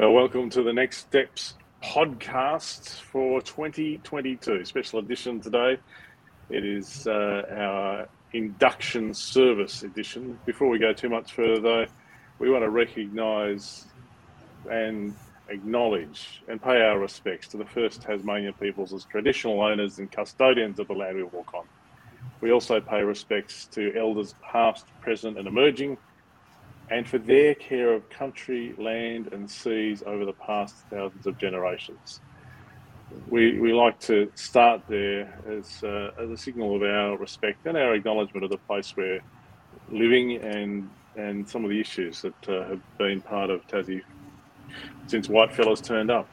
Well, welcome to the Next Steps podcast for 2022, special edition today. It is uh, our induction service edition. Before we go too much further, though, we want to recognise and acknowledge and pay our respects to the first Tasmanian peoples as traditional owners and custodians of the land we walk on. We also pay respects to elders past, present, and emerging, and for their care of country, land, and seas over the past thousands of generations. We, we like to start there as, uh, as a signal of our respect and our acknowledgement of the place we're living and, and some of the issues that uh, have been part of Tassie since Whitefellas turned up.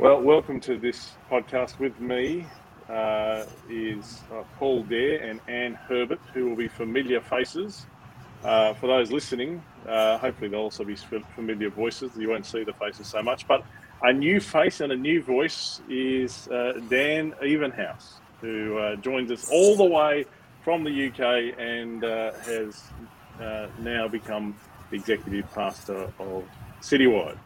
Well, welcome to this podcast with me uh, is uh, Paul Dare and Anne Herbert, who will be familiar faces. Uh, for those listening, uh, hopefully they'll also be familiar voices. You won't see the faces so much, but a new face and a new voice is uh, Dan Evenhuis, who uh, joins us all the way from the UK and has now become the executive pastor of Citywide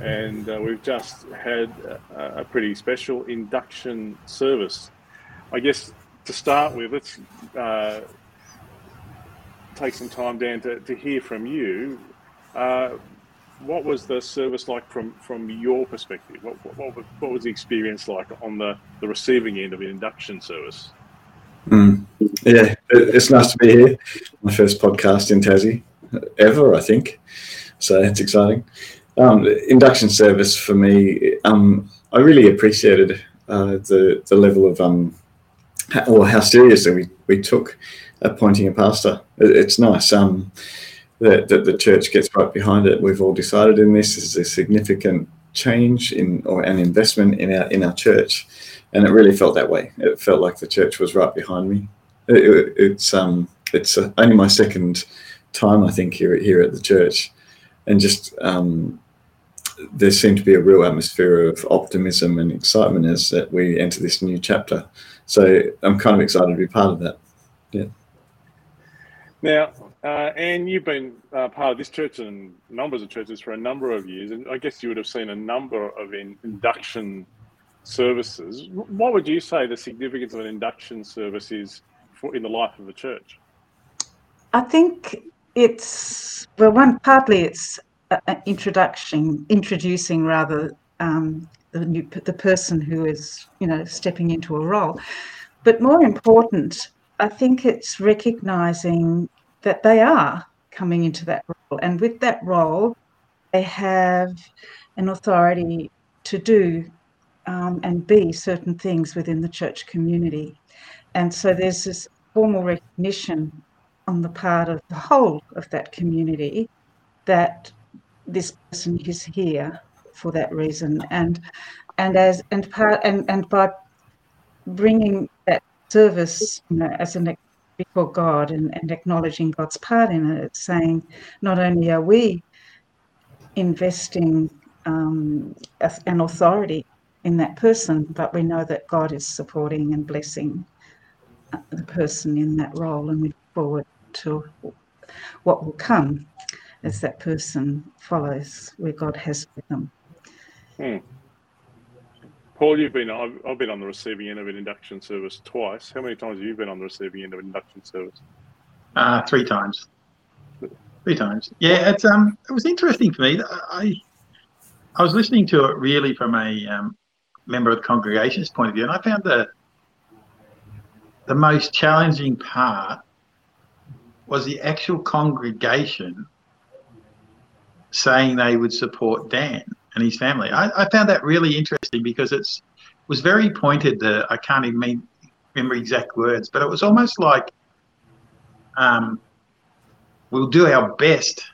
and uh, we've just had a, a, pretty special induction service. I guess to start with, let's uh, take some time, Dan, to, to hear from you. Uh, what was the service like from, from your perspective? What, what, what, was the experience like on the, the receiving end of an induction service? Mm. Yeah, it's nice to be here. My first podcast in Tassie ever, I think. So it's exciting. Um, induction service for me, um, I really appreciated uh, the the level of um, or how seriously we, we took appointing a pastor. It, it's nice um, that, that the church gets right behind it. We've all decided in this is a significant change in or an investment in our in our church, and it really felt that way. It felt like the church was right behind me. It, it, it's um it's only my second time I think here here at the church, and just um, there seemed to be a real atmosphere of optimism and excitement as that we enter this new chapter. So I'm kind of excited to be part of that. Yeah. Now, uh, and you've been uh, part of this church and numbers of churches for a number of years, and I guess you would have seen a number of in, induction services. What would you say the significance of an induction service is for in the life of a church? I think it's well, one partly it's introduction, introducing rather um, the new the person who is you know stepping into a role, but more important, I think it's recognizing that they are coming into that role, and with that role, they have an authority to do um, and be certain things within the church community, and so there's this formal recognition on the part of the whole of that community that this person is here for that reason and and as and part and and by bringing that service you know, as an before God and, and acknowledging God's part in it, saying not only are we investing um, an authority in that person, but we know that God is supporting and blessing uh, the person in that role, and we look forward to what will come as that person follows where God has them. Hmm. Paul, you've been I've, I've, been on the receiving end of an induction service twice. How many times have you been on the receiving end of an induction service? Uh, three times. Three times. Yeah, it's um, it was interesting for me. I I was listening to it really from a um, member of the congregation's point of view, and I found the the most challenging part was the actual congregation saying they would support Dan and his family. I, I found that really interesting because it's was very pointed. To, I can't even mean, remember exact words, but it was almost like um, we'll do our best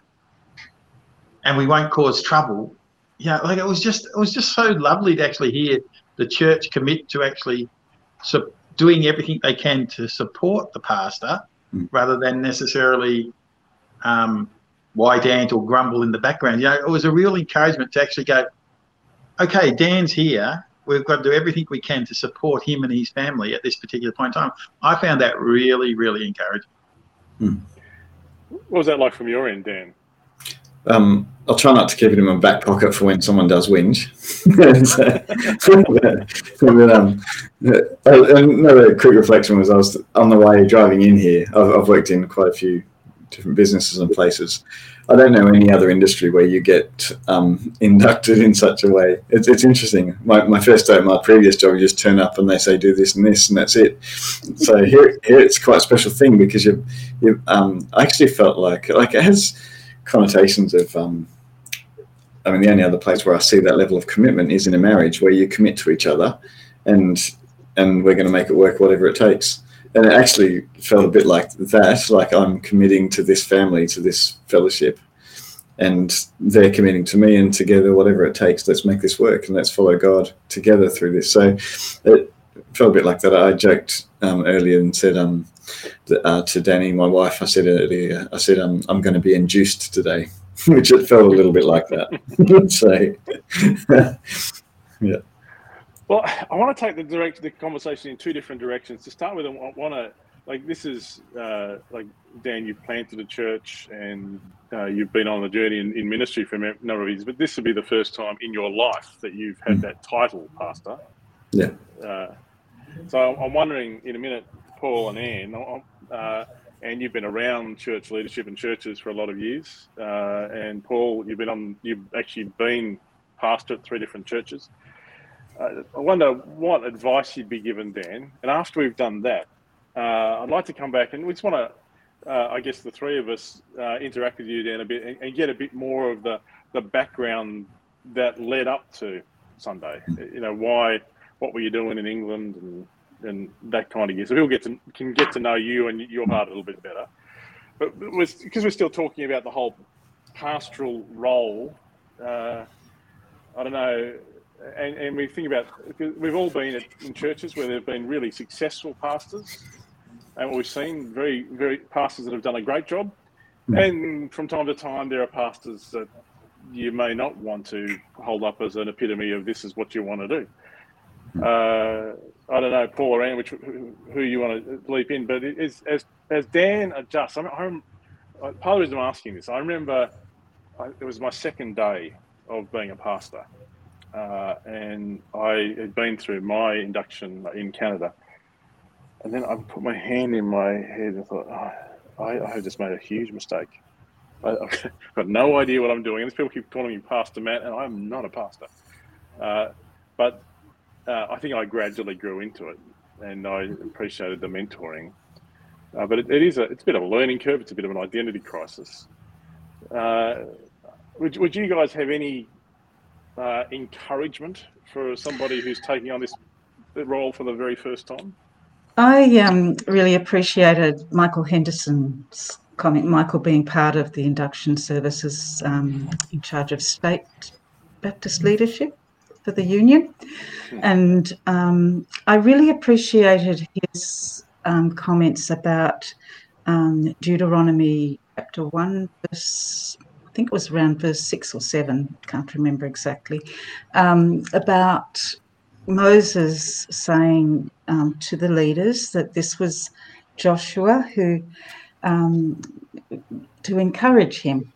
and we won't cause trouble. Yeah, like it was just it was just so lovely to actually hear the church commit to actually so doing everything they can to support the pastor mm. rather than necessarily um, white ant or grumble in the background. You know, it was a real encouragement to actually go, okay, Dan's here. We've got to do everything we can to support him and his family at this particular point in time. I found that really, really encouraging. Hmm. What was that like from your end, Dan? um, I'll try not to keep it in my back pocket for when someone does whinge. but, um, uh, another quick reflection was I was on the way driving in here. I've, I've, worked in quite a few different businesses and places. I don't know any other industry where you get um, inducted in such a way. It's, it's interesting. My, my first day at my previous job, you just turn up and they say do this and this, and that's it. So here, here it's quite a special thing because you, you um, I actually felt like like it has connotations of um, I mean, the only other place where I see that level of commitment is in a marriage where you commit to each other, and and we're going to make it work, whatever it takes. And it actually felt a bit like that, like I'm committing to this family, to this fellowship, and they're committing to me, and together, whatever it takes, let's make this work, and let's follow God together through this. So it felt a bit like that. I joked um, earlier and said, um, uh, to Danny, my wife, I said earlier, I said, um, I'm going to be induced today which it felt a little bit like that. so, yeah. Well, I want to take the direct the conversation in two different directions. To start with, I want to like this is uh, like Dan, you've planted a church and uh, you've been on the journey in, in, ministry for a number of years, but this will be the first time in your life that you've had mm. that title, pastor. Yeah. Uh, so I'm wondering in a minute, Paul and Anne, uh, and you've been around church leadership and churches for a lot of years. Uh, and Paul, you've been on, you've actually been pastor at three different churches. Uh, I wonder what advice you'd be given, Dan. And after we've done that, uh, I'd like to come back and we just want to, uh, I guess, the three of us uh, interact with you, Dan, a bit and, and, get a bit more of the the background that led up to Sunday. You know, why, what were you doing in England, and and that kind of gear. So people get to can get to know you and your heart a little bit better. But because we're still talking about the whole pastoral role, uh, I don't know, and, and we think about we've all been at, in churches where there've been really successful pastors, and we've seen very very pastors that have done a great job, hmm. and from time to time there are pastors that you may not want to hold up as an epitome of this is what you want to do. Hmm. Uh, I don't know, Paul or Anne, which who you want to leap in, but as as Dan adjusts, I'm, I'm part of the reason I'm asking this. I remember I, it was my second day of being a pastor, uh, and I had been through my induction in Canada, and then I put my hand in my head and thought, oh, I, I have just made a huge mistake. I, have got no idea what I'm doing, and these people keep calling me Pastor Matt, and I'm not a pastor. Uh, but uh, I think I gradually grew into it, and I appreciated the mentoring. Uh, but it, it is a it's a bit of a learning curve. It's a bit of an identity crisis. Uh, would would you guys have any uh, encouragement for somebody who's taking on this role for the very first time? I um, really appreciated Michael Henderson's comment. Michael being part of the induction services um, in charge of state Baptist leadership for the union. Hmm. And um, I really appreciated his um, comments about um, Deuteronomy chapter 1, verse, think it was around verse 6 or 7, can't remember exactly, um, about Moses saying um, to the leaders that this was Joshua who, um, to encourage him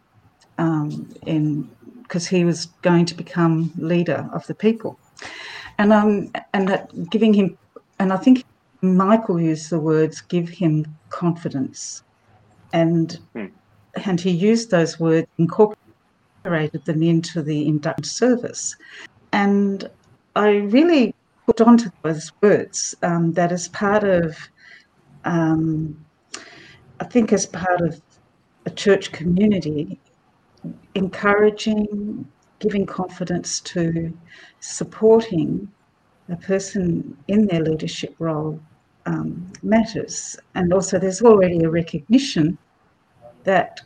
in because he was going to become leader of the people. And um, and that giving him, and I think Michael used the words "give him confidence," and hmm. And he used those words, incorporated them into the induction service, and I really put onto those words um, that as part of, um, I think as part of a church community, encouraging, giving confidence to, supporting a person in their leadership role um, matters. And also, there's already a recognition that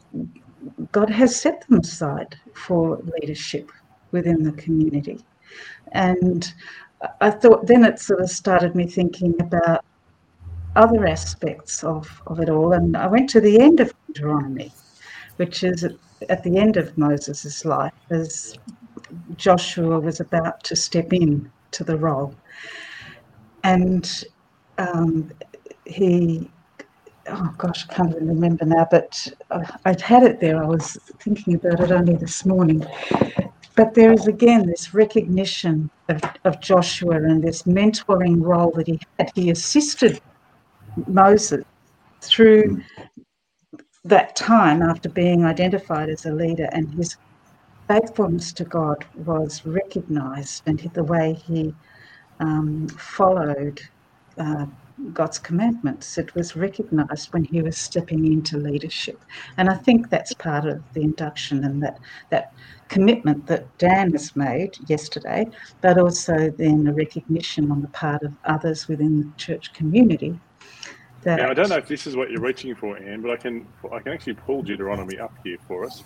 God has set them aside for leadership within the community. And I thought then it sort of started me thinking about other aspects of, of it all. And I went to the end of Deuteronomy, which is at the end of Moses' life as Joshua was about to step in to the role. And um, he oh gosh, I can't even remember now, but I'd had it there. I was thinking about it only this morning. But there is again this recognition of, of Joshua and this mentoring role that he had. He assisted Moses through that time after being identified as a leader, and his faithfulness to God was recognized, and the way he um, followed uh, God's commandments. It was recognized when he was stepping into leadership. And I think that's part of the induction and that, that commitment that Dan has made yesterday, but also then a recognition on the part of others within the church community. That now, I don't know if this is what you're reaching for, Anne, but I can I can actually pull Deuteronomy up here for us.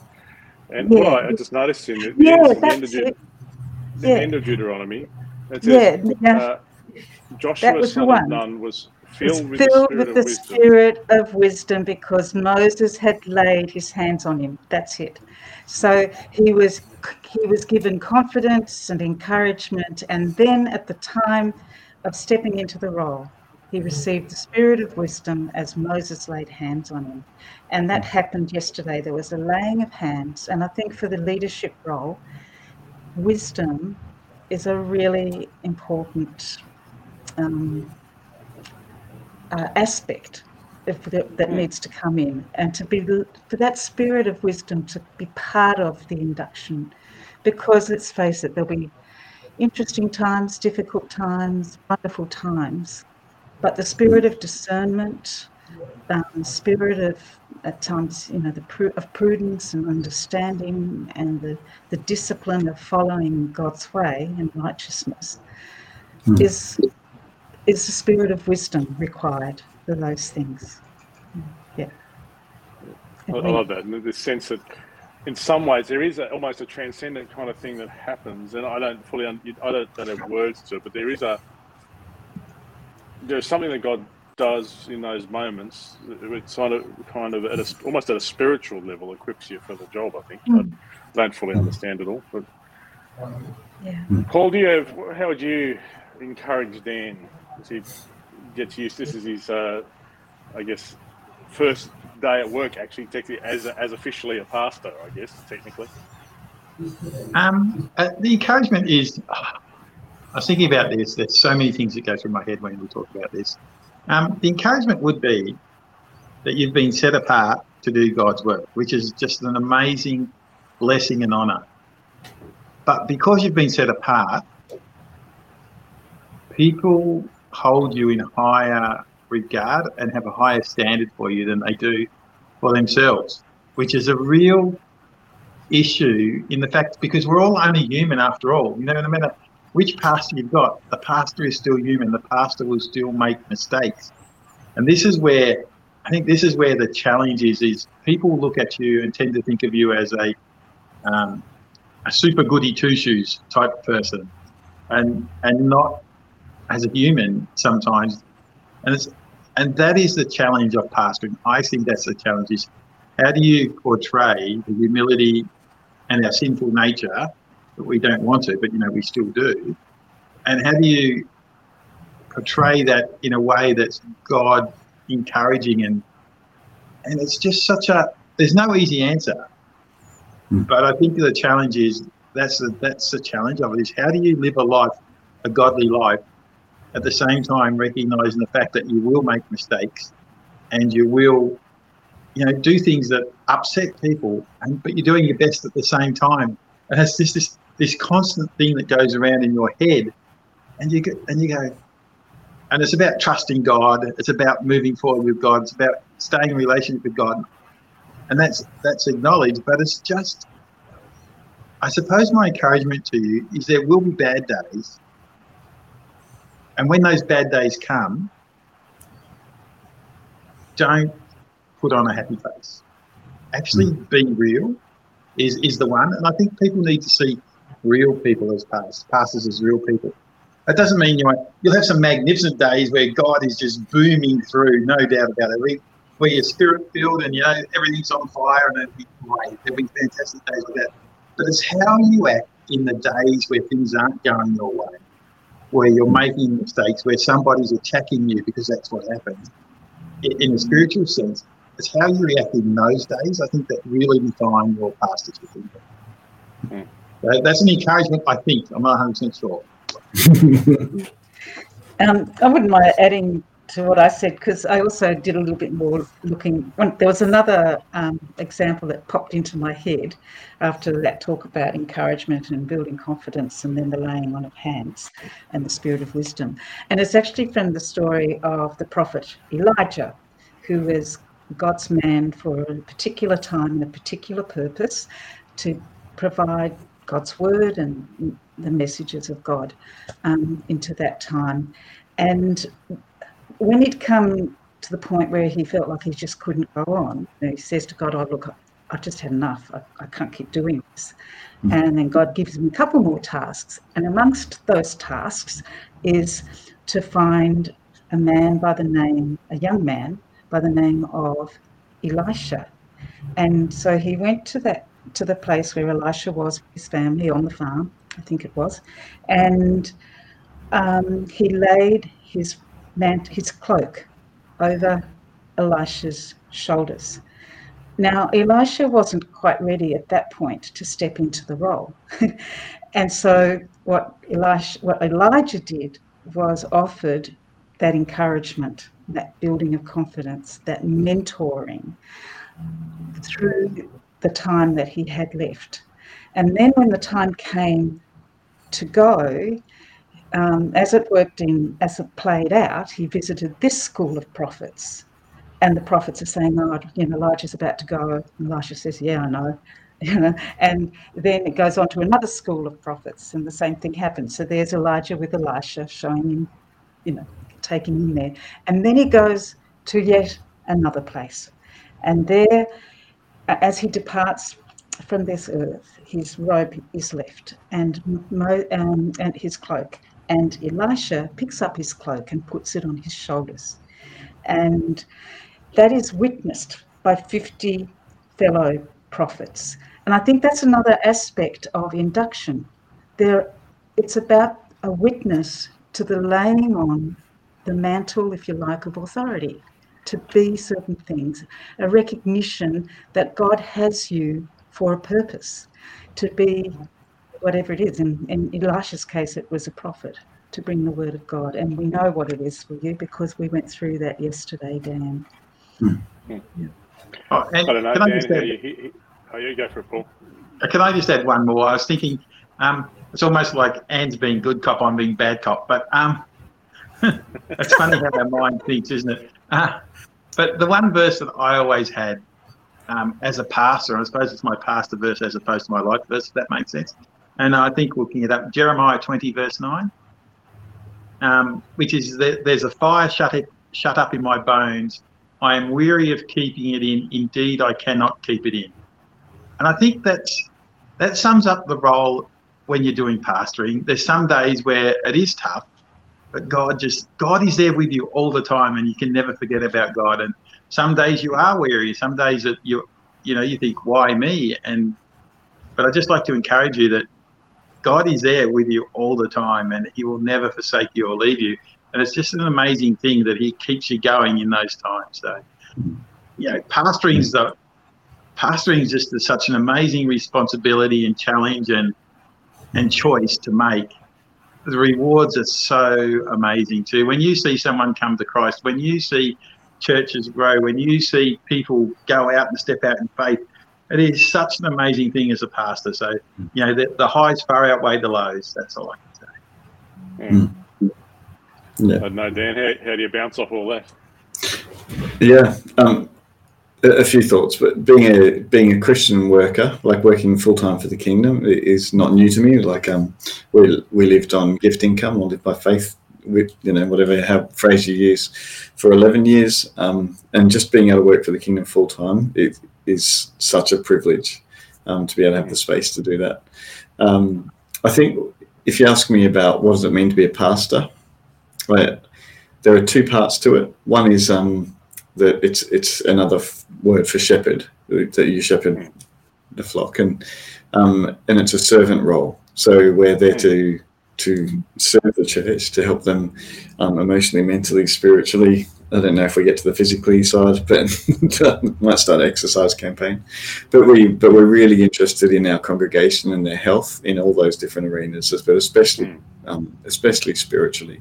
And yeah. what I, I just noticed in the, yeah, the, end, of, the yeah. end of Deuteronomy, yeah, yeah. Uh, Joshua, son of Nun, was filled, with, filled the, with the spirit of wisdom because Moses had laid his hands on him. That's it. So he was he was given confidence and encouragement, and then at the time of stepping into the role, he received the spirit of wisdom as Moses laid hands on him. And that hmm. happened yesterday. There was a laying of hands. And I think for the leadership role, wisdom is a really important um, uh, aspect that, that needs to come in and to be for that spirit of wisdom to be part of the induction because let's face it there'll be interesting times difficult times wonderful times but the spirit of discernment um, spirit of at times you know the of prudence and understanding and the, the discipline of following god's way and righteousness mm. is is the spirit of wisdom required for those things. Yeah. I, I love that. And the sense that in some ways there is a, almost a transcendent kind of thing that happens. And I don't fully, I don't, don't have words to it, but there is a, there's something that God does in those moments. It's kind of, kind of at a, almost at a spiritual level equips you for the job. I think. Mm. I don't fully understand it all, but yeah. Paul, do you have? How would you encourage Dan as he gets used. This is his, uh, I guess, first day at work. Actually, technically, as as officially a pastor, I guess technically. Um, uh, the encouragement is. I was thinking about this. There's so many things that go through my head when we talk about this. Um, the encouragement would be that you've been set apart to do God's work, which is just an amazing blessing and honour. But because you've been set apart, people hold you in higher regard and have a higher standard for you than they do for themselves, which is a real issue in the fact because we're all only human after all. You know, no matter which pastor you've got, the pastor is still human. The pastor will still make mistakes, and this is where I think this is where the challenge is: is people look at you and tend to think of you as a um, a super goody two shoes type person, and and not as a human sometimes, and it's and that is the challenge of pastoring. I think that's the challenge: is how do you portray the humility and our sinful nature that we don't want to, but you know we still do, and how do you portray that in a way that's God encouraging and and it's just such a there's no easy answer, mm. but I think the challenge is that's the that's the challenge of it is how do you live a life, a godly life at the same time recognizing the fact that you will make mistakes and you will you know do things that upset people and but you're doing your best at the same time. And it's just this this constant thing that goes around in your head and you go and you go and it's about trusting god. It's about moving forward with god. It's about staying in relationship with god. And that's that's acknowledged but it's just i suppose my encouragement to you is there will be bad days and when those bad days come, don't put on a happy face. Actually, mm. being real is, is the one. And I think people need to see real people as pastors, pastors as real people. That doesn't mean you won't, you'll have some magnificent days where God is just booming through, no doubt about it. Where you're spirit filled and you know everything's on fire and it'll be great. There'll be fantastic days with that. But it's how you act in the days where things aren't going your way where you're making mistakes, where somebody's attacking you because that's what happens, in a spiritual sense, it's how you react in those days. I think that really defined your past pastorship. Mm. So that's an encouragement. I think I'm not 100 percent sure. um, I wouldn't mind adding to what I said because I also did a little bit more looking. there was another um, example that popped into my head after that talk about encouragement and building confidence, and then the laying on of hands and the spirit of wisdom. And it's actually from the story of the prophet Elijah, who was God's man for a particular time and a particular purpose to provide God's word and the messages of God um, into that time. And when he'd come to the point where he felt like he just couldn't go on, he says to God, Oh, look, I've just had enough. I, I can't keep doing this. Mm. And then God gives him a couple more tasks. And amongst those tasks is to find a man by the name, a young man by the name of Elisha. And so he went to that to the place where Elisha was with his family on the farm, I think it was, and um, he laid his mant- his cloak over Elisha's shoulders. Now, Elisha wasn't quite ready at that point to step into the role. and so, what, Elisha, what Elijah did was offered that encouragement, that building of confidence, that mentoring through the time that he had left. And then, when the time came to go, um, as it worked in, as it played out, he visited this school of prophets. And the prophets are saying, oh, you know, Elijah's about to go. And Elisha says, yeah, I know. You know, and then it goes on to another school of prophets, and the same thing happens. So there's Elijah with Elisha showing him, you know, taking him there. And then he goes to yet another place. And there, as he departs from this earth, his robe is left and, um, and his cloak. And Elisha picks up his cloak and puts it on his shoulders. And that is witnessed by 50 fellow prophets. And I think that's another aspect of induction. There, it's about a witness to the laying on the mantle, if you like, of authority to be certain things, a recognition that God has you for a purpose, to be whatever it is. In, in Elisha's case, it was a prophet to bring the word of God. And we know what it is for you because we went through that yesterday, Dan. Hmm. Yeah. Oh, I don't know, Dan, add, you, oh, you go for it, Paul. Uh, can I just add one more? I was thinking, um, it's almost like Anne's being good cop, I'm being bad cop. But um, it's funny how our mind thinks, isn't it? Uh, but the one verse that I always had um, as a pastor, I suppose it's my pastor verse as opposed to my life verse, if that makes sense. And I think looking up, Jeremiah 20, verse 9, um, which is that there's a fire shut, it, shut up in my bones. I am weary of keeping it in. Indeed, I cannot keep it in. And I think that's, that sums up the role when you're doing pastoring. There's some days where it is tough, but God just, God is there with you all the time and you can never forget about God. And some days you are weary. Some days that you, you know, you think, why me? And, but I just like to encourage you that God is there with you all the time and he will never forsake you or leave you. And it's just an amazing thing that he keeps you going in those times. So, you know, pastoring is the, pastoring is just such an amazing responsibility and challenge and, and choice to make. The rewards are so amazing too. When you see someone come to Christ, when you see churches grow, when you see people go out and step out in faith, it is such an amazing thing as a pastor. So, you know, the, the highs far outweigh the lows. That's all I can say. Mm. Yeah. I don't know, Dan, how, how do you bounce off all that? Yeah, um, a, a few thoughts. But being a being a Christian worker, like working full time for the kingdom, is not new to me. Like um, we we lived on gift income or lived by faith with you know whatever how phrase you use for 11 years um, and just being able to work for the kingdom full time it is such a privilege um, to be able to have the space to do that. Um, i think if you ask me about what does it mean to be a pastor right there are two parts to it. One is um, that it's it's another word for shepherd that you shepherd the flock. And um, and it's a servant role. So we're there to to serve the church, to help them um, emotionally, mentally, spiritually, I don't know if we get to the physically side, but might start an exercise campaign. But we but we're really interested in our congregation and their health in all those different arenas, but especially Mm. um, especially spiritually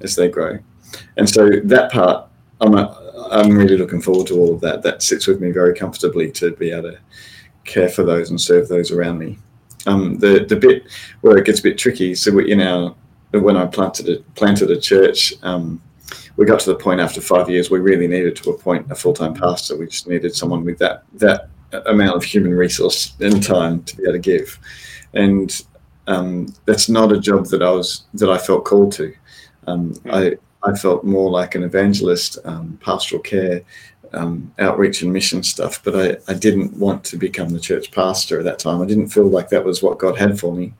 as they grow. And so that part, I'm a, I'm really looking forward to all of that. That sits with me very comfortably to be able to care for those and serve those around me. Um, the the bit where it gets a bit tricky. So we, in our when I planted a, planted a church, um, we got to the point after five years we really needed to appoint a full time pastor. We just needed someone with that that amount of human resource and time to be able to give, and um, that's not a job that I was that I felt called to. Um, I I felt more like an evangelist, um, pastoral care, um, outreach and mission stuff, but I, I didn't want to become the church pastor at that time. I didn't feel like that was what God had for me,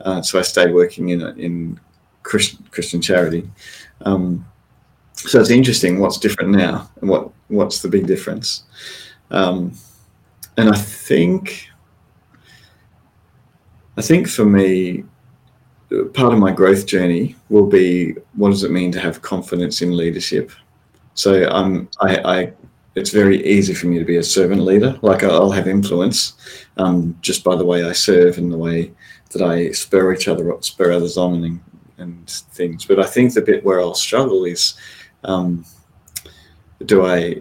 uh, so I stayed working in in Christian, Christian charity. Um, so it's interesting what's different now and what what's the big difference. Um, and I think I think for me, part of my growth journey will be what does it mean to have confidence in leadership. So I'm I, I it's very easy for me to be a servant leader. Like I'll have influence um, just by the way I serve and the way that I spur each other up, spur others on, and, and things. But I think the bit where I'll struggle is, um, do I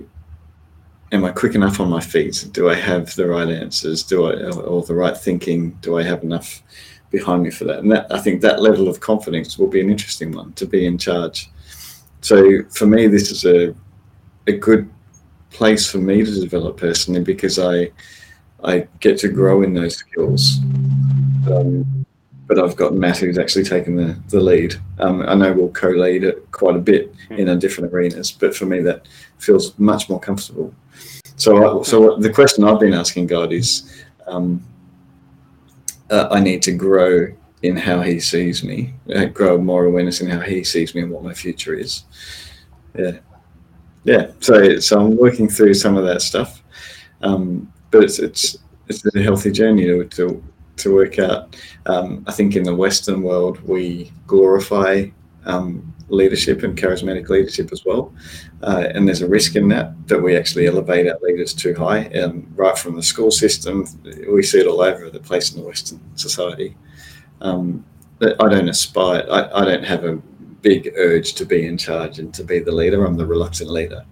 am I quick enough on my feet? Do I have the right answers? Do I or the right thinking? Do I have enough behind me for that? And that I think that level of confidence will be an interesting one to be in charge. So for me, this is a a good place for me to develop personally because I I get to grow in those skills. Um, but I've got Matt who's actually taken the, the lead. Um, I know we'll co-lead it quite a bit in a different arenas, but for me that feels much more comfortable. So, I, so the question I've been asking God is, um, uh, I need to grow in how He sees me, uh, grow more awareness in how He sees me and what my future is. Yeah, yeah. So, so I'm working through some of that stuff, um, but it's it's it's a healthy journey to to, to work out. Um, I think in the Western world we glorify um, leadership and charismatic leadership as well. Uh, and there's a risk in that that we actually elevate our leaders too high. And right from the school system, we see it all over the place in the Western society. Um, I don't aspire. I, I don't have a big urge to be in charge and to be the leader. I'm the reluctant leader,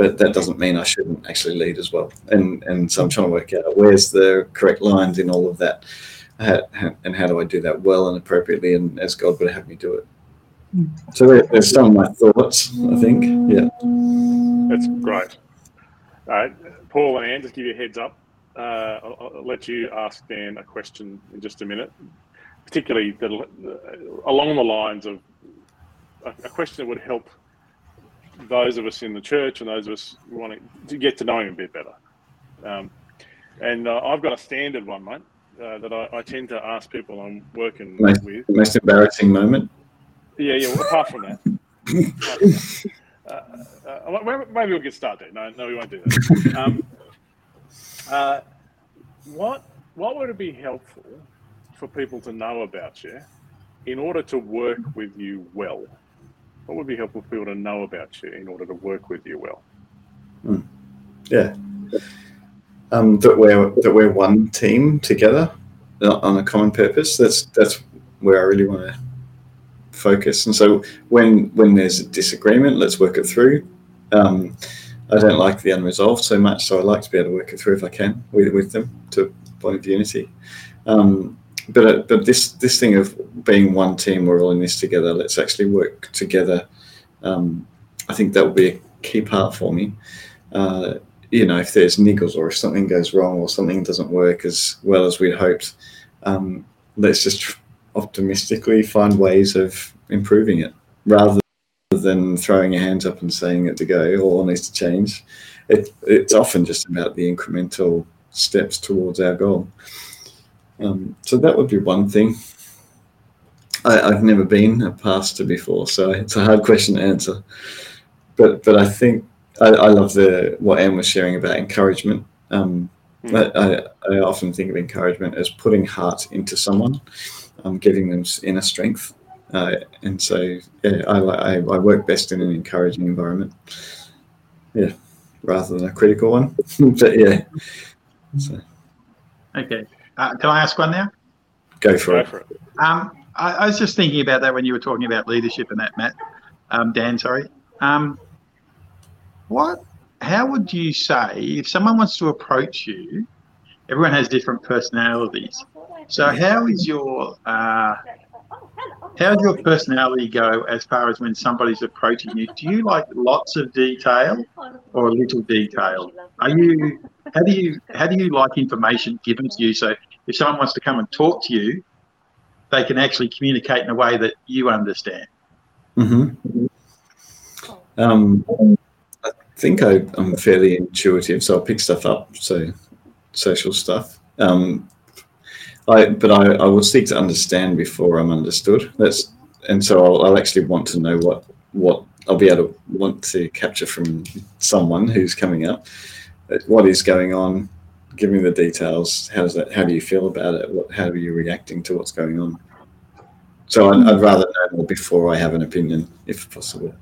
but that doesn't mean I shouldn't actually lead as well. And and so I'm trying to work out where's the correct lines in all of that, and how do I do that well and appropriately, and as God would have me do it. So there's some of my thoughts. I think, yeah. That's great. All right, Paul and Anne, just give you a heads up. Uh, I'll, I'll let you ask Dan a question in just a minute, particularly the, uh, along the lines of a, a question that would help those of us in the church and those of us wanting to get to know him a bit better. Um, and uh, I've got a standard one, mate, uh, that I, I, tend to ask people I'm working most, with. Most embarrassing moment. Yeah, yeah. Well, apart from that, uh, uh, maybe we'll get started. No, no, we won't do that. Um, uh, what what would it be helpful for people to know about you in order to work with you well? What would be helpful for people to know about you in order to work with you well? Hmm. Yeah, um, that we're that we're one team together on a common purpose. That's that's where I really want to focus. And so when when there's a disagreement, let's work it through. Um, I don't like the unresolved so much, so I like to be able to work it through if I can with, with them to a point of unity. Um, but uh, but this this thing of being one team, we're all in this together. Let's actually work together. Um, I think that will be a key part for me. Uh, you know, if there's niggles or if something goes wrong or something doesn't work as well as we'd hoped, um, let's just optimistically find ways of improving it rather than throwing your hands up and saying it to go all needs to change. It, it's often just about the incremental steps towards our goal. Um, so that would be one thing. I, I've never been a pastor before, so it's a hard question to answer. But but I think I, I love the what Anne was sharing about encouragement. Um, mm. I, I often think of encouragement as putting heart into someone um, giving them inner strength. Uh, and so, yeah, I, I, I work best in an encouraging environment. Yeah, rather than a critical one. but yeah. So. Okay. Uh, can I ask one now? Go for Go it. for it. Um, I, I was just thinking about that when you were talking about leadership and that, Matt. Um, Dan, sorry. Um, what? How would you say if someone wants to approach you? Everyone has different personalities. So, how is your uh, how does your personality go as far as when somebody's approaching you? Do you like lots of detail or a little detail? Are you how do you how do you like information given to you? So, if someone wants to come and talk to you, they can actually communicate in a way that you understand. hmm Um, I think I, I'm fairly intuitive, so I pick stuff up. So social stuff. Um, I but I, I will seek to understand before I'm understood. That's and so I'll, I'll actually want to know what what I'll be able to want to capture from someone who's coming up. What is going on? Give me the details. How does that? How do you feel about it? What, how are you reacting to what's going on? So I'd, I'd rather know more before I have an opinion, if possible.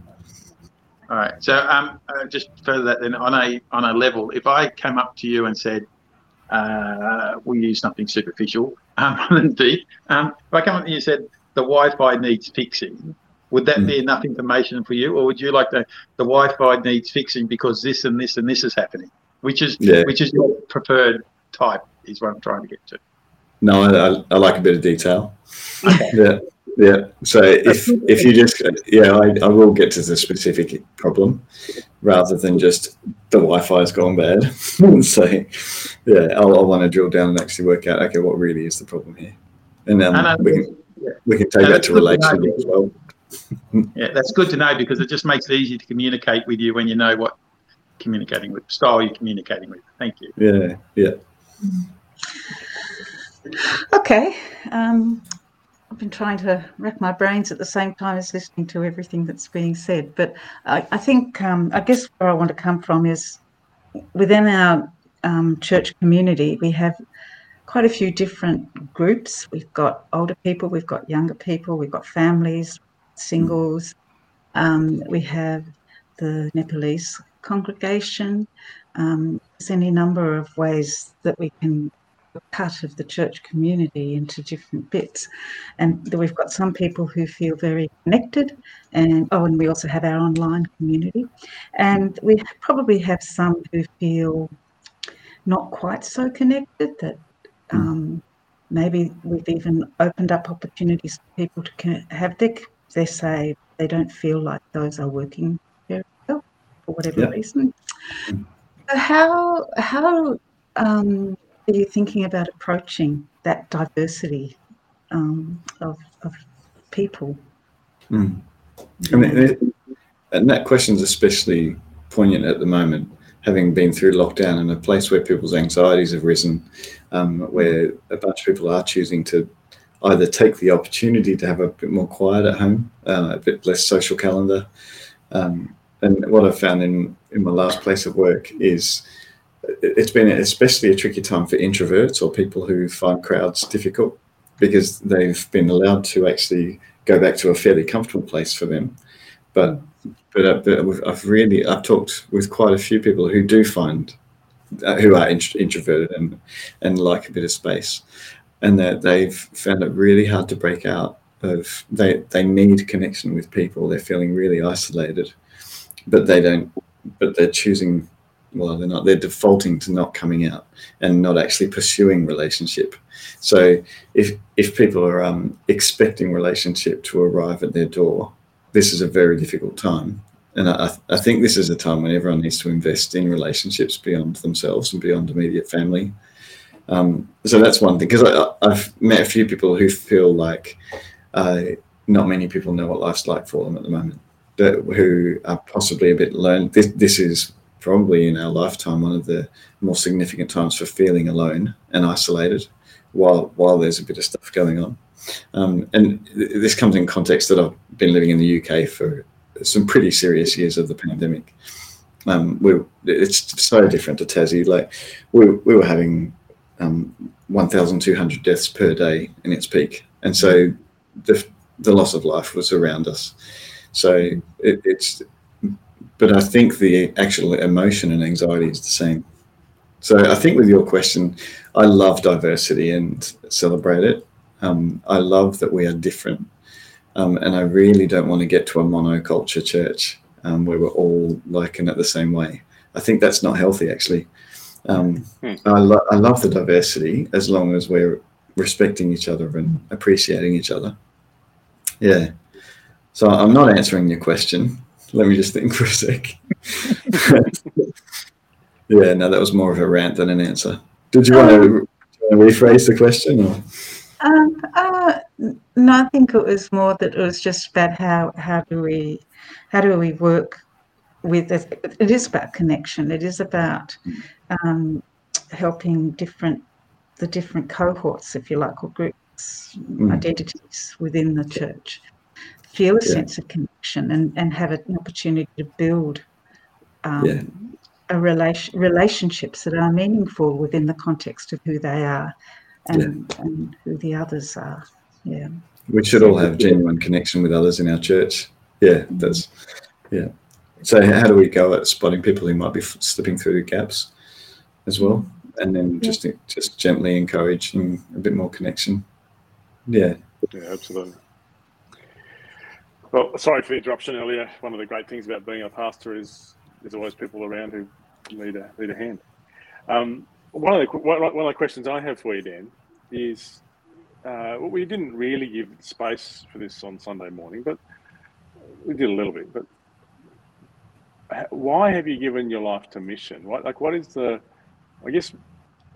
All right. So, um, uh, just further that then on a on a level, if I came up to you and said, uh, "We use something superficial um, and deep," um, if I come up to you and said the Wi-Fi needs fixing, would that be enough information for you, or would you like the the Wi-Fi needs fixing because this and this and this is happening, which is Yeah. which is your preferred type? Is what I'm trying to get to. No, I, I, I like a bit of detail. Okay. Yeah, yeah. So if if you just yeah, I, I will get to the specific problem rather than just the Wi-Fi's gone bad. so yeah, I'll, I'll want to drill down and actually work out okay what really is the problem here, and then And, uh, we can yeah. we can take And that to know as well. Yeah, that's good to know because it just makes it easy to communicate with you when you know what communicating with style you're communicating with. Thank you. Yeah, yeah. Okay. Um, I've been trying to rack my brains at the same time as listening to everything that's being said. But I, I think, um, I guess where I want to come from is within our um, church community, we have quite a few different groups. We've got older people, we've got younger people, we've got families, singles. Um, we have the Nepalese congregation. Um, there's any number of ways that we can cut of the church community into different bits. And we've got some people who feel very connected, and oh, and we also have our online community. And we probably have some who feel not quite so connected, that um, maybe we've even opened up opportunities for people to have their, they say they don't feel like those are working for whatever Yeah. reason. So how, how, um, are you thinking about approaching that diversity um, of, of people? Mm. And, it, and that question's especially poignant at the moment, having been through lockdown in a place where people's anxieties have risen, um, where a bunch of people are choosing to either take the opportunity to have a bit more quiet at home, uh, a bit less social calendar. Um, and what I've found in, in my last place of work is it- it's been especially a tricky time for introverts or people who find crowds difficult because they've been allowed to actually go back to a fairly comfortable place for them. But but, uh, I've really I've talked with quite a few people who do find uh, who are int- introverted and and like a bit of space, and that they've found it really hard to break out of they they need connection with people. They're feeling really isolated, but they don't. But they're choosing. Well, they're not. They're defaulting to not coming out and not actually pursuing relationship. So if if people are um, expecting relationship to arrive at their door, this is a very difficult time. And I, I think this is a time when everyone needs to invest in relationships beyond themselves and beyond immediate family. Um, so that's one thing because I've met a few people who feel like uh, not many people know what life's like for them at the moment, who are possibly a bit alone. This, this is probably in our lifetime one of the more significant times for feeling alone and isolated while while there's a bit of stuff going on. Um, and th- this comes in context that I've been living in the UK for some pretty serious years of the pandemic. Um, we, it's so different to Tassie. Like we, we were having um, 1,200 deaths per day in its peak, and so the the loss of life was around us. So it, it's, but I think the actual emotion and anxiety is the same. So I think with your question, I love diversity and celebrate it. Um, I love that we are different. Um, and I really don't want to get to a monoculture church um, where we're all liking it the same way. I think that's not healthy, actually. Um, hmm. I, lo- I love the diversity as long as we're respecting each other and appreciating each other. Yeah. So I'm not answering your question. Let me just think for a sec. yeah, no, that was more of a rant than an answer. Did you want to, um, to rephrase the question? Or? Um, uh, no, I think it was more that it was just about how how do we how do we work with it. It is about connection. It is about um, helping different the different cohorts, if you like, or groups, mm. identities within the church feel a yeah. sense of connection and, and have an opportunity to build um, yeah. a relation relationships that are meaningful within the context of who they are and, yeah. and who the others are. Yeah. We should all have genuine connection with others in our church. Yeah, that's yeah. So how do we go at spotting people who might be slipping through the gaps as well, and then just just gently encouraging a bit more connection? Yeah. Yeah, absolutely. Well, sorry for the interruption earlier. One of the great things about being a pastor is there's always people around who need a need a hand. Um, one of the one of the questions I have for you, Dan, is uh, we didn't really give space for this on Sunday morning, but we did a little bit. But why have you given your life to mission? What like what is the? I guess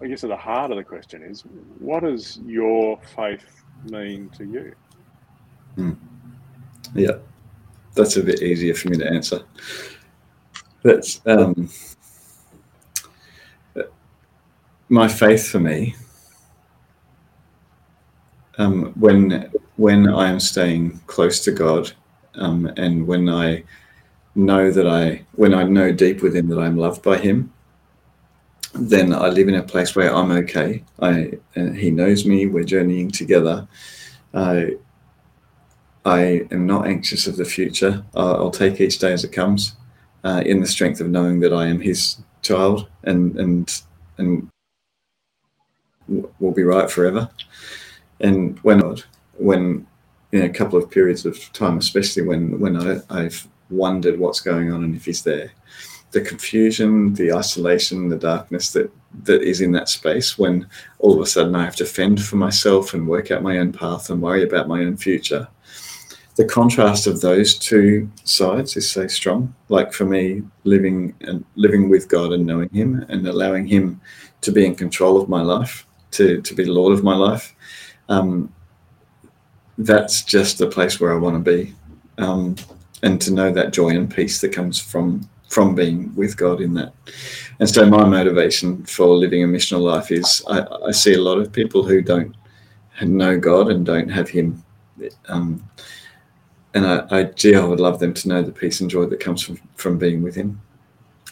I guess at the heart of the question is what does your faith mean to you? Hmm. Yeah, that's a bit easier for me to answer. That's um, my faith for me. Um, when when I am staying close to God, um, and when I know that I when I know deep within that I'm loved by Him, then I live in a place where I'm okay. I He knows me. We're journeying together. Uh, I am not anxious of the future. I'll, take each day as it comes, uh, in the strength of knowing that I am His child and and and will be right forever. And when when in a couple of periods of time, especially when when I, I've wondered what's going on and if He's there, the confusion, the isolation, the darkness that that is in that space when all of a sudden I have to fend for myself and work out my own path and worry about my own future the contrast of those two sides is so strong. Like for me, living and living with God and knowing Him and allowing Him to be in control of my life, to to be Lord of my life. Um, that's just the place where I want to be, um, and to know that joy and peace that comes from from being with God in that. And so, my motivation for living a missional life is I, I see a lot of people who don't know God and don't have Him. Um, and I, I, gee, I would love them to know the peace and joy that comes from, from being with Him.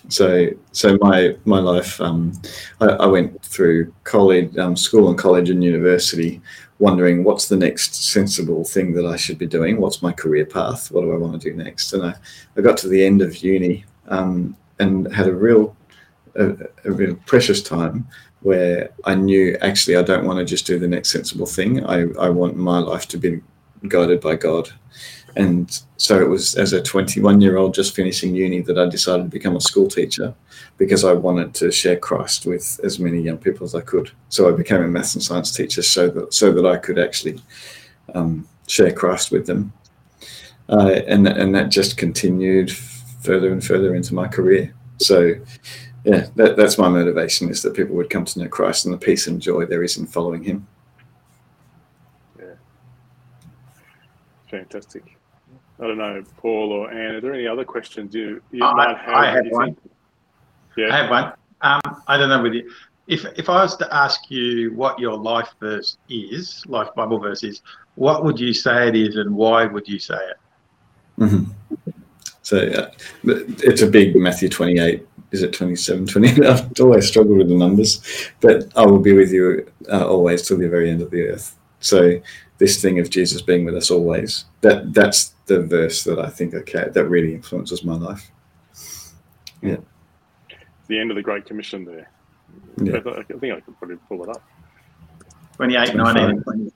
So, so my my life, um, I, I, went through college, um, school and college and university, wondering what's the next sensible thing that I should be doing. What's my career path? What do I want to do next? And I, I got to the end of uni um, and had a real a, a real precious time where I knew actually I don't want to just do the next sensible thing. I, I want my life to be guided by God and so it was as a 21 year old just finishing uni that I decided to become a school teacher because I wanted to share Christ with as many young people as I could. So I became a maths and science teacher so that so that I could actually um, share Christ with them, uh, and and that just continued further and further into my career. So yeah, that, that's my motivation is that people would come to know Christ and the peace and joy there is in following Him. Yeah, fantastic. I don't know, Paul or Anne, are there any other questions you, you I, might have? I have one. Yeah. I have one. Um, I don't know whether you, if if I was to ask you what your life verse is, life Bible verse is, what would you say it is, and why would you say it? Mm-hmm. So uh, it's a big Matthew twenty-eight. Is it 27, 28? I've always struggled with the numbers, but I will be with you uh, always till the very end of the earth. So this thing of Jesus being with us always, that that's the verse that I think okay, that really influences my life. Yeah. The end of the Great Commission there. Yeah. I think I could probably pull it up. 28, 19, 20.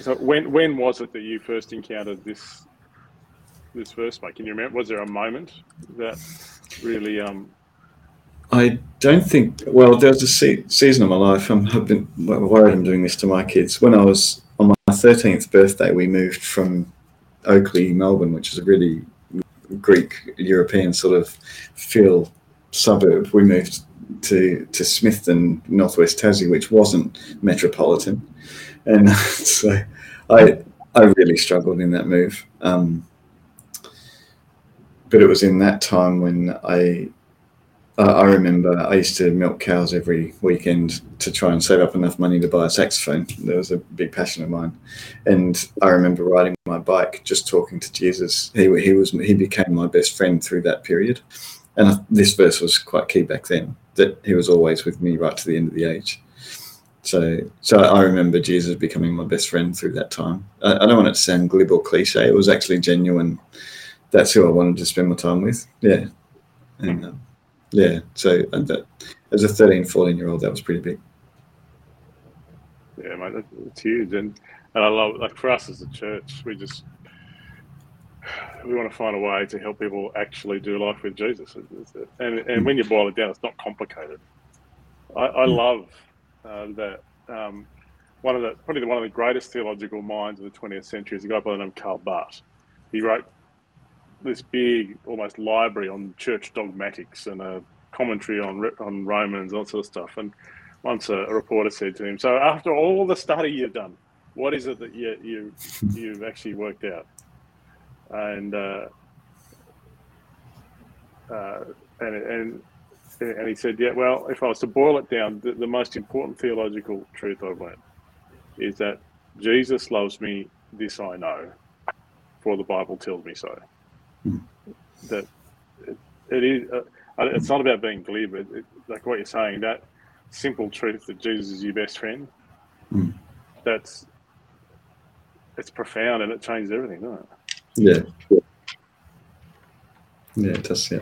So when when was it that you first encountered this this verse, mate? Can you remember? Was there a moment that really um I don't think. Well, there was a se- season of my life. I'm, I've been worried I'm doing this to my kids. When I was on my 13th birthday, we moved from Oakleigh, Melbourne, which is a really Greek European sort of feel suburb. We moved to to Smithton, Northwest Tassie, which wasn't metropolitan, and so I I really struggled in that move. Um, but it was in that time when I uh, I remember I used to milk cows every weekend to try and save up enough money to buy a saxophone. That was a big passion of mine, and I remember riding my bike, just talking to Jesus. He he was he became my best friend through that period, and this verse was quite key back then. That he was always with me right to the end of the age. So so I remember Jesus becoming my best friend through that time. I, I don't want it to sound glib or cliche. It was actually genuine. That's who I wanted to spend my time with. Yeah, and. Um, yeah so and that as a 13 14 year old that was pretty big. Yeah mate it's huge and and i love like for us as a church we just we want to find a way to help people actually do life with jesus. And and when you boil it down it's not complicated. I, I love uh, that um, one of the probably one of the greatest theological minds of the 20th century is a guy by the name of Karl Barth. He wrote this big, almost library on church dogmatics and a commentary on on Romans, all sort of stuff. And once a, a, reporter said to him, "So after all the study you've done, what is it that you you you've actually worked out?" And uh, uh, and and and he said, "Yeah, well, if I was to boil it down, the, the most important theological truth I've learned is that Jesus loves me. This I know, for the Bible tells me so." That it, it is. Uh, it's not about being glib. It, it, like what you're saying, that simple truth that Jesus is your best friend. Mm. That's it's profound and it changes everything, doesn't it? Yeah. Yeah, it does. Yeah.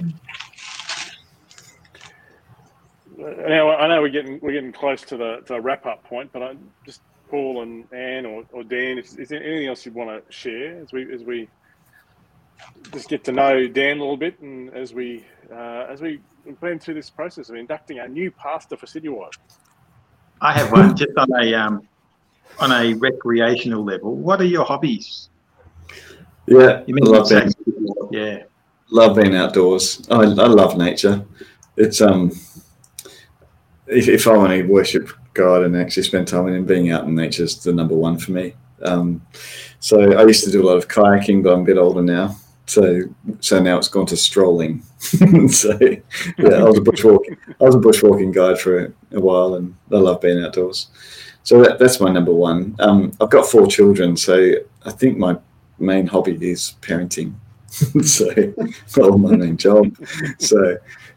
Now I know we're getting we're getting close to the, to the wrap up point, but I just Paul and Anne or, or Dan, is, is there anything else you want to share as we as we just get to know Dan a little bit, and as we uh, as we went through this process of inducting our new pastor for Citywide. I have one just on a um, on a recreational level. What are your hobbies? Yeah, you love being, yeah, love being outdoors. I, I love nature. It's um, if, if I want to worship God and actually spend time with Him, being out in nature is the number one for me. Um, so I used to do a lot of kayaking, but I'm a bit older now. So so now it's gone to strolling. so yeah, I was a bushwalking I was a bushwalking guide for a, while, and I love being outdoors. So that, that's my number one. Um, I've got four children, so I think my main hobby is parenting. so well, my main job. So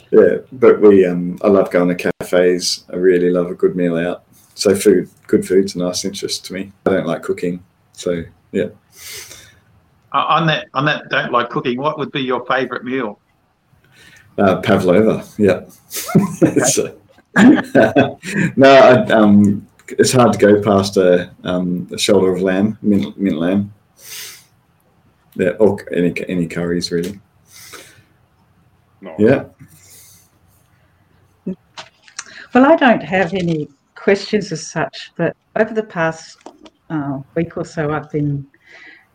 yeah, but we um, I love going to cafes. I really love a good meal out. So food, good food's a nice interest to me. I don't like cooking, so yeah. Uh, on that, on that, don't like cooking. What would be your favourite meal? Uh, pavlova. Yeah. no, I, um, it's hard to go past a, um, a shoulder of lamb, mint, mint lamb. Yeah, or any any curries really. No. Yeah. Well, I don't have any questions as such, but over the past uh, week or so, I've been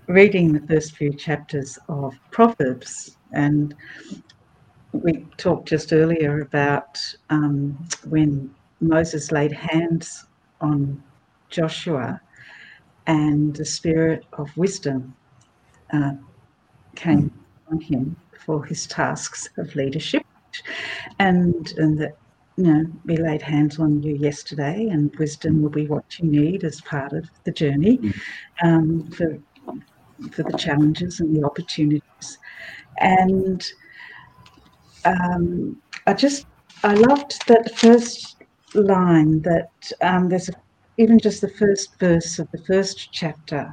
reading the first few chapters of Proverbs, and we talked just earlier about um, when Moses laid hands on Joshua, and the spirit of wisdom uh, came on him for his tasks of leadership, and and that you know we laid hands on you yesterday, and wisdom will be what you need as part of the journey um, for for the challenges and the opportunities. And um, I just, I loved that first line that um, there's a even just the first verse of the first chapter,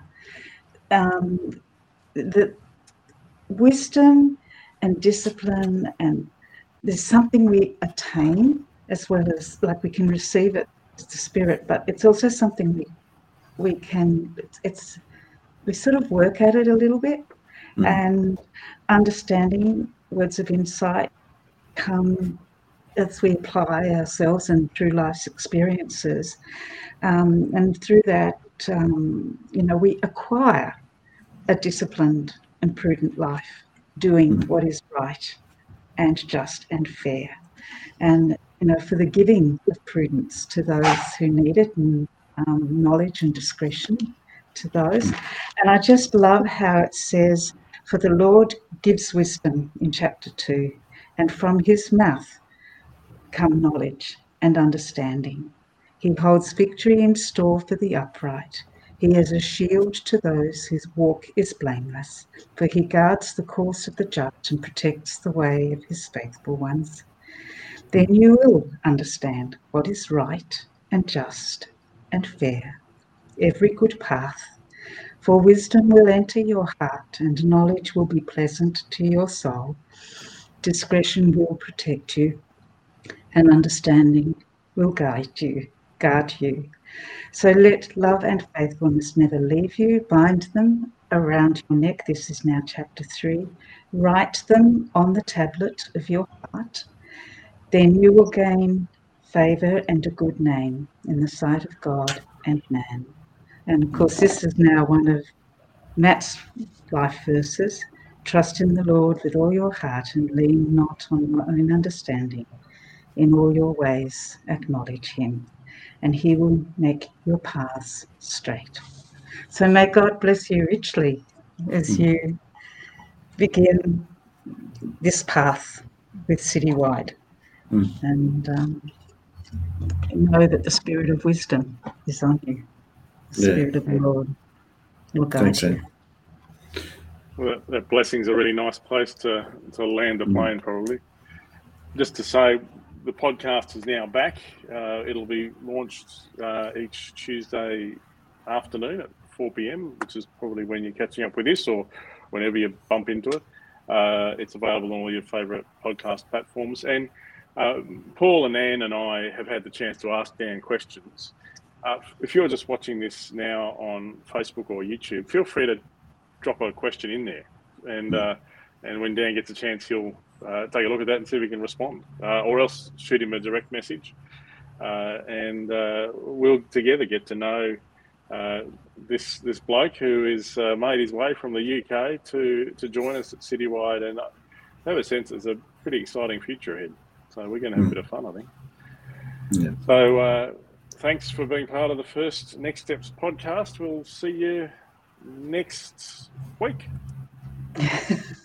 um, the wisdom and discipline and there's something we attain as well as like we can receive it it's the spirit but it's also something we we can it's, it's we sort of work at it a little bit mm. and understanding words of insight come as we apply ourselves and through life's experiences um, and through that um, you know we acquire a disciplined and prudent life doing mm. what is right and just and fair and you know for the giving of prudence to those who need it and um, knowledge and discretion to those. And I just love how it says, For the Lord gives wisdom in chapter 2, and from his mouth come knowledge and understanding. He holds victory in store for the upright. He is a shield to those whose walk is blameless, for he guards the course of the just and protects the way of his faithful ones. Then you will understand what is right and just and fair, every good path. For wisdom will enter your heart, and knowledge will be pleasant to your soul. Discretion will protect you, and understanding will guide you, guard you. So let love and faithfulness never leave you. Bind them around your neck. This is now chapter three. Write them on the tablet of your heart. Then you will gain favour and a good name in the sight of God and man. And of course, this is now one of Matt's life verses. Trust in the Lord with all your heart and lean not on your own understanding. In all your ways, acknowledge him, and he will make your paths straight. So may God bless you richly as you begin this path with Citywide. Mm. And um, know that the spirit of wisdom is on you. The yeah. spirit of the Lord will guide you. Well, that blessing's a really nice place to, to land the mm. plane, mm. probably. Just to say, the podcast is now back. Uh, it'll be launched uh, each Tuesday afternoon at 4 p.m., which is probably when you're catching up with this or whenever you bump into it. Uh, it's available on all your favorite podcast platforms. And uh, Paul and Anne and I have had the chance to ask Dan questions. Uh, if you're just watching this now on Facebook or YouTube, feel free to drop a question in there, and hmm. uh, and when Dan gets a chance, he'll uh, take a look at that and see if he can respond, uh, or else shoot him a direct message, uh, and we'll together get to know this this bloke who has made his way from the UK to to join us at Citywide, and I have a sense there's a pretty exciting future ahead. So we're going to have a bit of fun, I think. Yeah. So uh, thanks for being part of the first Next Steps podcast. We'll see you next week.